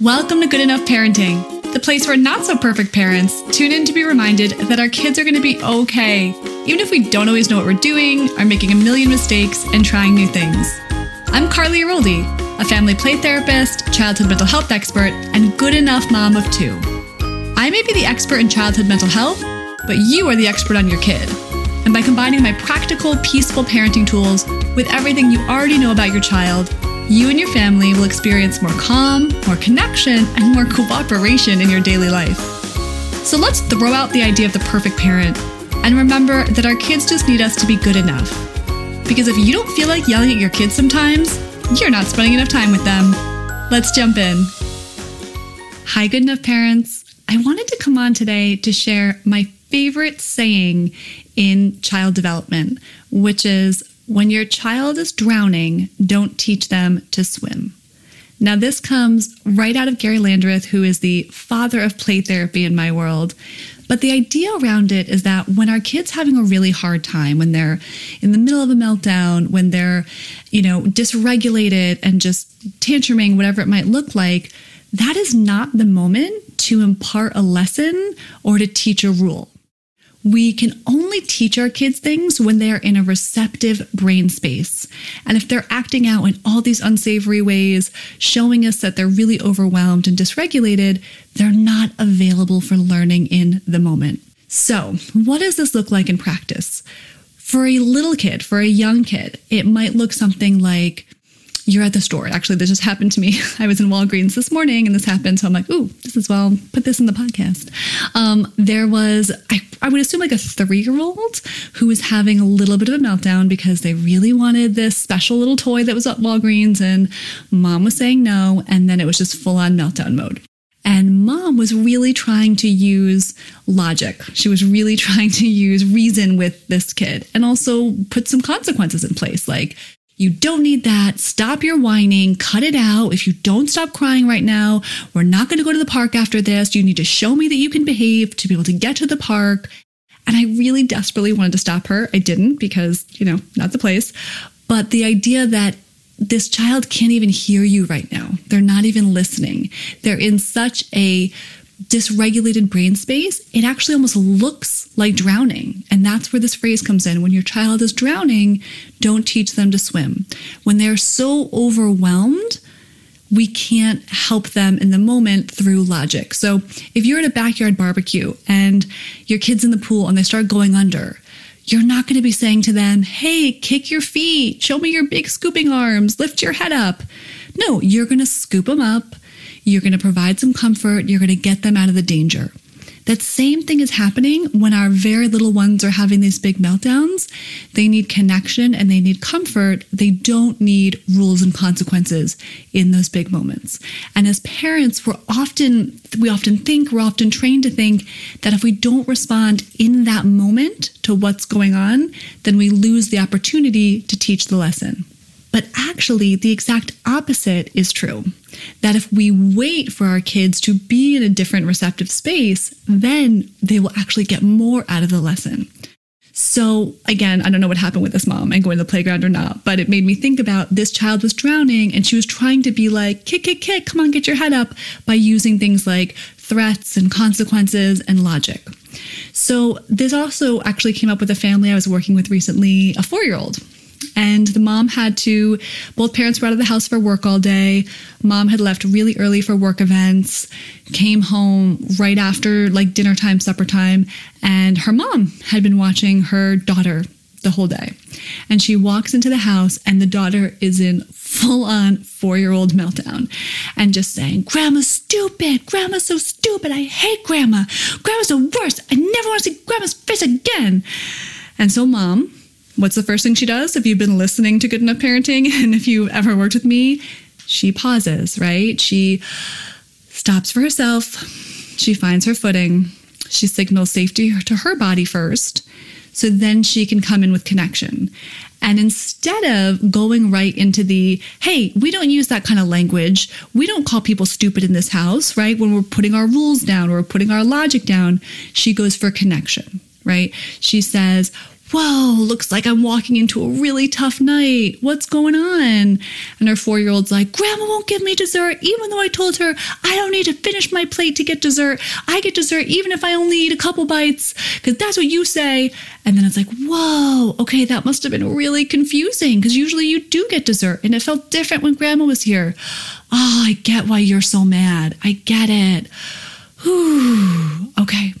Welcome to Good Enough Parenting, the place where not so perfect parents tune in to be reminded that our kids are going to be okay, even if we don't always know what we're doing, are making a million mistakes, and trying new things. I'm Carley Aroldi, a family play therapist, childhood mental health expert, and good enough mom of two. I may be the expert in childhood mental health, but you are the expert on your kid. And by combining my practical, peaceful parenting tools with everything you already know about your child, you and your family will experience more calm, more connection, and more cooperation in your daily life. So let's throw out the idea of the perfect parent and remember that our kids just need us to be good enough. Because if you don't feel like yelling at your kids sometimes, you're not spending enough time with them. Let's jump in. Hi, good enough parents. I wanted to come on today to share my favorite saying in child development, which is when your child is drowning, don't teach them to swim. Now, this comes right out of Gary Landreth, who is the father of play therapy in my world. But the idea around it is that when our kids having a really hard time, when they're in the middle of a meltdown, when they're, you know, dysregulated and just tantruming, whatever it might look like, that is not the moment to impart a lesson or to teach a rule we can only teach our kids things when they are in a receptive brain space. And if they're acting out in all these unsavory ways, showing us that they're really overwhelmed and dysregulated, they're not available for learning in the moment. So, what does this look like in practice? For a little kid, for a young kid, it might look something like you're at the store. Actually, this just happened to me. I was in Walgreens this morning and this happened. So I'm like, ooh, this is well, put this in the podcast. Um, there was, I, I would assume like a three year old who was having a little bit of a meltdown because they really wanted this special little toy that was at Walgreens and mom was saying no. And then it was just full on meltdown mode. And mom was really trying to use logic. She was really trying to use reason with this kid and also put some consequences in place. Like you don't need that. Stop your whining. Cut it out. If you don't stop crying right now, we're not going to go to the park after this. You need to show me that you can behave to be able to get to the park. And I really desperately wanted to stop her. I didn't because, you know, not the place. But the idea that this child can't even hear you right now. They're not even listening. They're in such a dysregulated brain space, it actually almost looks like drowning. And that's where this phrase comes in. When your child is drowning, don't teach them to swim. When they're so overwhelmed, we can't help them in the moment through logic. So if you're at a backyard barbecue and your kid's in the pool and they start going under, you're not going to be saying to them, Hey, kick your feet, show me your big scooping arms, lift your head up. No, you're going to scoop them up you're going to provide some comfort. You're going to get them out of the danger. That same thing is happening when our very little ones are having these big meltdowns. They need connection and they need comfort. They don't need rules and consequences in those big moments. And as parents, we're often, we often think, we're often trained to think that if we don't respond in that moment to what's going on, then we lose the opportunity to teach the lesson. But actually, the exact opposite is true. That if we wait for our kids to be in a different receptive space, then they will actually get more out of the lesson. So, again, I don't know what happened with this mom and going to the playground or not, but it made me think about this child was drowning and she was trying to be like, kick, kick, kick, come on, get your head up by using things like threats and consequences and logic. So, this also actually came up with a family I was working with recently, a four year old and the mom had to both parents were out of the house for work all day. Mom had left really early for work events came home right after like dinner time supper time and her mom had been watching her daughter the whole day. And she walks into the house and the daughter is in full on four year old meltdown and just saying grandma's stupid. Grandma's so stupid. I hate grandma. Grandma's the worst. I never want to see grandma's face again. And so mom what's the first thing she does? If you've been listening to Good Enough Parenting and if you've ever worked with me, she pauses, right? She stops for herself. She finds her footing. She signals safety to her body first. So then she can come in with connection. And instead of going right into the, hey, we don't use that kind of language. We don't call people stupid in this house, right? When we're putting our rules down, or we're putting our logic down, she goes for connection, right? She says, whoa, looks like I'm walking into a really tough night. What's going on? And her four year old's like, Grandma won't give me dessert, even though I told her I don't need to finish my plate to get dessert. I get dessert even if I only eat a couple bites, because that's what you say. And then it's like, whoa, okay, that must have been really confusing, because usually you do get dessert. And it felt different when Grandma was here. Oh, I get why you're so mad. I get it. Whew. Okay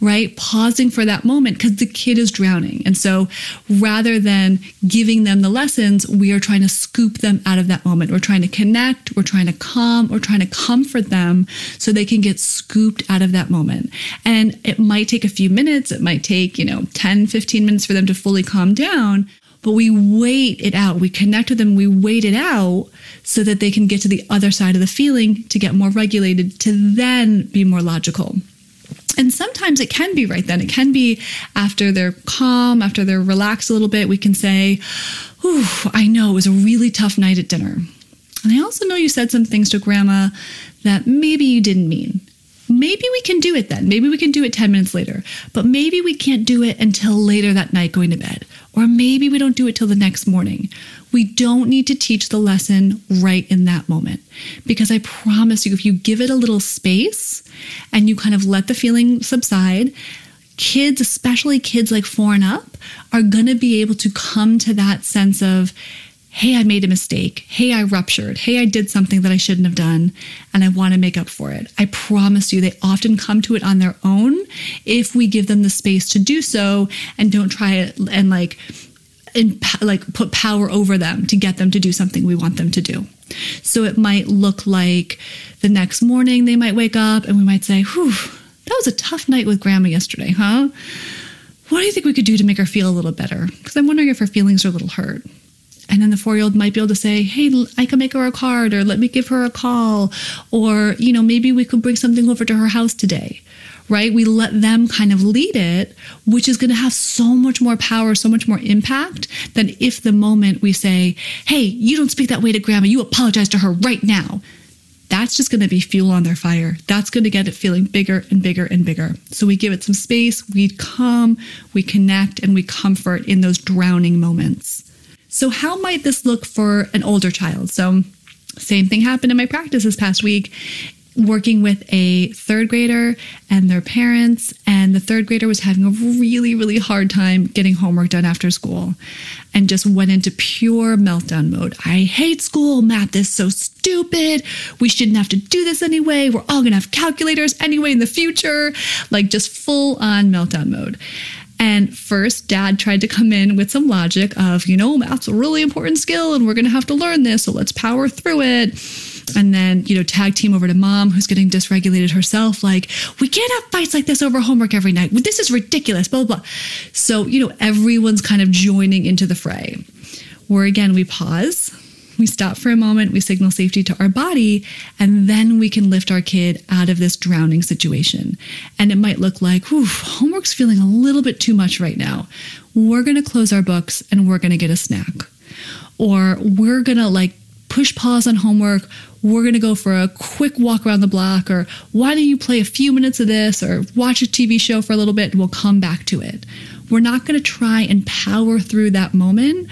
right? Pausing for that moment because the kid is drowning. And so rather than giving them the lessons, we are trying to scoop them out of that moment. We're trying to connect, we're trying to calm, we're trying to comfort them so they can get scooped out of that moment. And it might take a few minutes, it might take, you know, 10, 15 minutes for them to fully calm down. But we wait it out. We connect with them. We wait it out so that they can get to the other side of the feeling to get more regulated, to then be more logical. And sometimes it can be right then. It can be after they're calm, after they're relaxed a little bit, we can say, Ooh, I know it was a really tough night at dinner. And I also know you said some things to grandma that maybe you didn't mean. Maybe we can do it then. Maybe we can do it 10 minutes later, but maybe we can't do it until later that night going to bed. Or maybe we don't do it till the next morning. We don't need to teach the lesson right in that moment. Because I promise you, if you give it a little space and you kind of let the feeling subside, kids, especially kids like four and up, are going to be able to come to that sense of, hey, I made a mistake. Hey, I ruptured. Hey, I did something that I shouldn't have done, and I want to make up for it. I promise you, they often come to it on their own if we give them the space to do so and don't try it and like and like put power over them to get them to do something we want them to do. So it might look like the next morning they might wake up and we might say, "Whew, that was a tough night with grandma yesterday, huh? What do you think we could do to make her feel a little better? Because I'm wondering if her feelings are a little hurt." And then the four year old might be able to say, Hey, I can make her a card, or let me give her a call, or, you know, maybe we could bring something over to her house today right? We let them kind of lead it, which is going to have so much more power, so much more impact than if the moment we say, hey, you don't speak that way to grandma, you apologize to her right now. That's just going to be fuel on their fire. That's going to get it feeling bigger and bigger and bigger. So we give it some space, we calm, we connect, and we comfort in those drowning moments. So, how might this look for an older child? So, same thing happened in my practice this past week working with a third grader and their parents, and the third grader was having a really, really hard time getting homework done after school and just went into pure meltdown mode. I hate school. Math is so stupid. We shouldn't have to do this anyway. We're all going to have calculators anyway in the future. Like just full on meltdown mode. And first, dad tried to come in with some logic of, you know, math's a really important skill and we're going to have to learn this. So let's power through it. And then you know tag team over to mom who's getting dysregulated herself like we can't have fights like this over homework every night. This is ridiculous blah blah blah. So you know everyone's kind of joining into the fray. Where again we pause we stop for a moment we signal safety to our body and then we can lift our kid out of this drowning situation and it might look like homework's feeling a little bit too much right now we're going to close our books and we're going to get a snack or we're going to like push pause on homework. We're going to go for a quick walk around the block, or why don't you play a few minutes of this, or watch a TV show for a little bit, and we'll come back to it. We're not going to try and power through that moment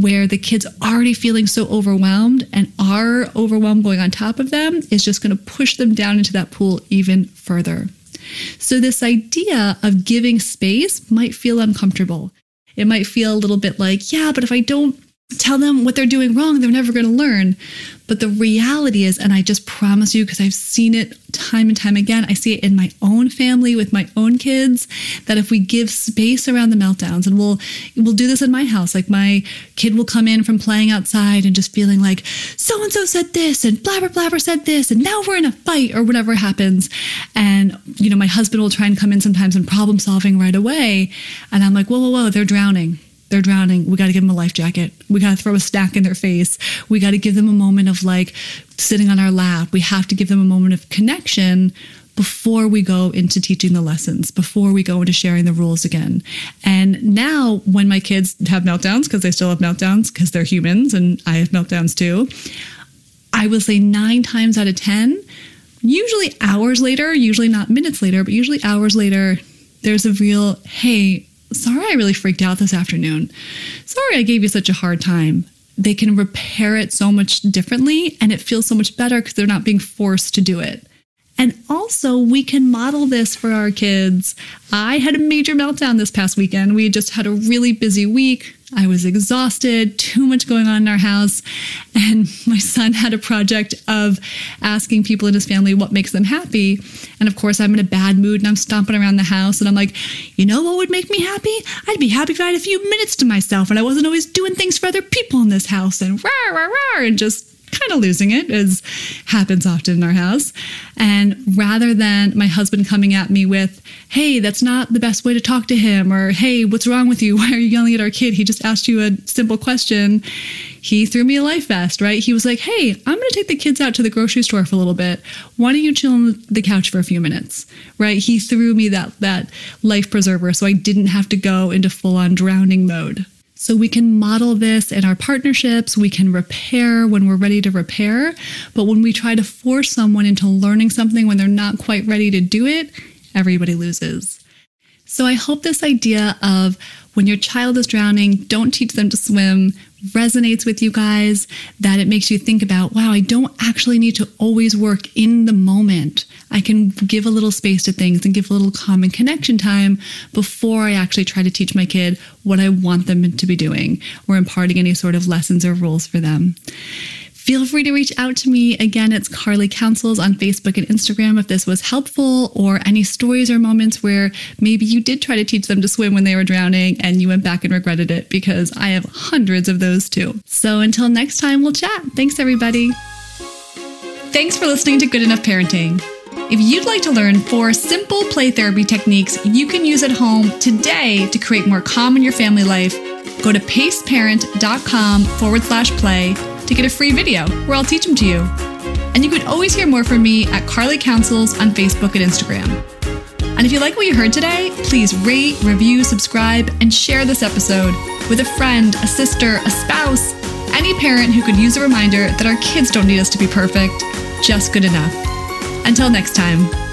where the kid's already feeling so overwhelmed, and our overwhelm going on top of them is just going to push them down into that pool even further. So, this idea of giving space might feel uncomfortable. It might feel a little bit like, yeah, but if I don't tell them what they're doing wrong, they're never going to learn. But the reality is, and I just promise you, because I've seen it time and time again, I see it in my own family with my own kids, that if we give space around the meltdowns, and we'll we'll do this in my house, like my kid will come in from playing outside and just feeling like so and so said this, and blabber blabber said this, and now we're in a fight or whatever happens, and you know my husband will try and come in sometimes and problem solving right away, and I'm like, whoa whoa whoa, they're drowning they're drowning. We got to give them a life jacket. We got to throw a snack in their face. We got to give them a moment of like sitting on our lap. We have to give them a moment of connection before we go into teaching the lessons, before we go into sharing the rules again. And now, when my kids have meltdowns, because they still have meltdowns, because they're humans and I have meltdowns too, I will say nine times out of 10, usually hours later, usually not minutes later, but usually hours later, there's a real, hey, Sorry I really freaked out this afternoon. Sorry I gave you such a hard time. They can repair it so much differently and it feels so much better because they're not being forced to do it. And also, we can model this for our kids. I had a major meltdown this past weekend. We just had a really busy week. I was exhausted, too much going on in our house. And my son had a project of asking people in his family what makes them happy. And of course, I'm in a bad mood and I'm stomping around the house. And I'm like, you know what would make me happy? I'd be happy if I had a few minutes to myself and I wasn't always doing things for other people in this house and rah, rah, rah, and just kind of losing it, as happens often in our house. And rather than my husband coming at me with, hey, that's not the best way to talk to him, or hey, what's wrong with you? Why are you yelling at our kid? He just asked you a simple question. He threw me a life vest, right? He was like, hey, I'm going to take the kids out to the grocery store for a little bit. Why don't you chill on the couch for a few minutes, right? He threw me that, that life preserver so I didn't have to go into full on drowning mode. So we can model this in our partnerships, we can repair when we're ready to repair. But when we try to force someone into learning something when they're not quite ready to do it, everybody loses. So I hope this idea of when your child is drowning, don't teach them to swim resonates with you guys, that it makes you think about, wow, I don't actually need to always work in the moment. I can give a little space to things and give a little common connection time before I actually try to teach my kid what I want them to be doing or imparting any sort of lessons or rules for them. Feel free to reach out to me. Again, it's Carley Counsels on Facebook and Instagram if this was helpful or any stories or moments where maybe you did try to teach them to swim when they were drowning and you went back and regretted it because I have hundreds of those too. So until next time, we'll chat. Thanks, everybody. Thanks for listening to Good Enough Parenting. If you'd like to learn four simple play therapy techniques you can use at home today to create more calm in your family life, go to paceparent.com forward slash play to get a free video where I'll teach them to you. And you can always hear more from me at Carley Counsels on Facebook and Instagram. And if you like what you heard today, please rate, review, subscribe, and share this episode with a friend, a sister, a spouse, any parent who could use a reminder that our kids don't need us to be perfect, just good enough. Until next time.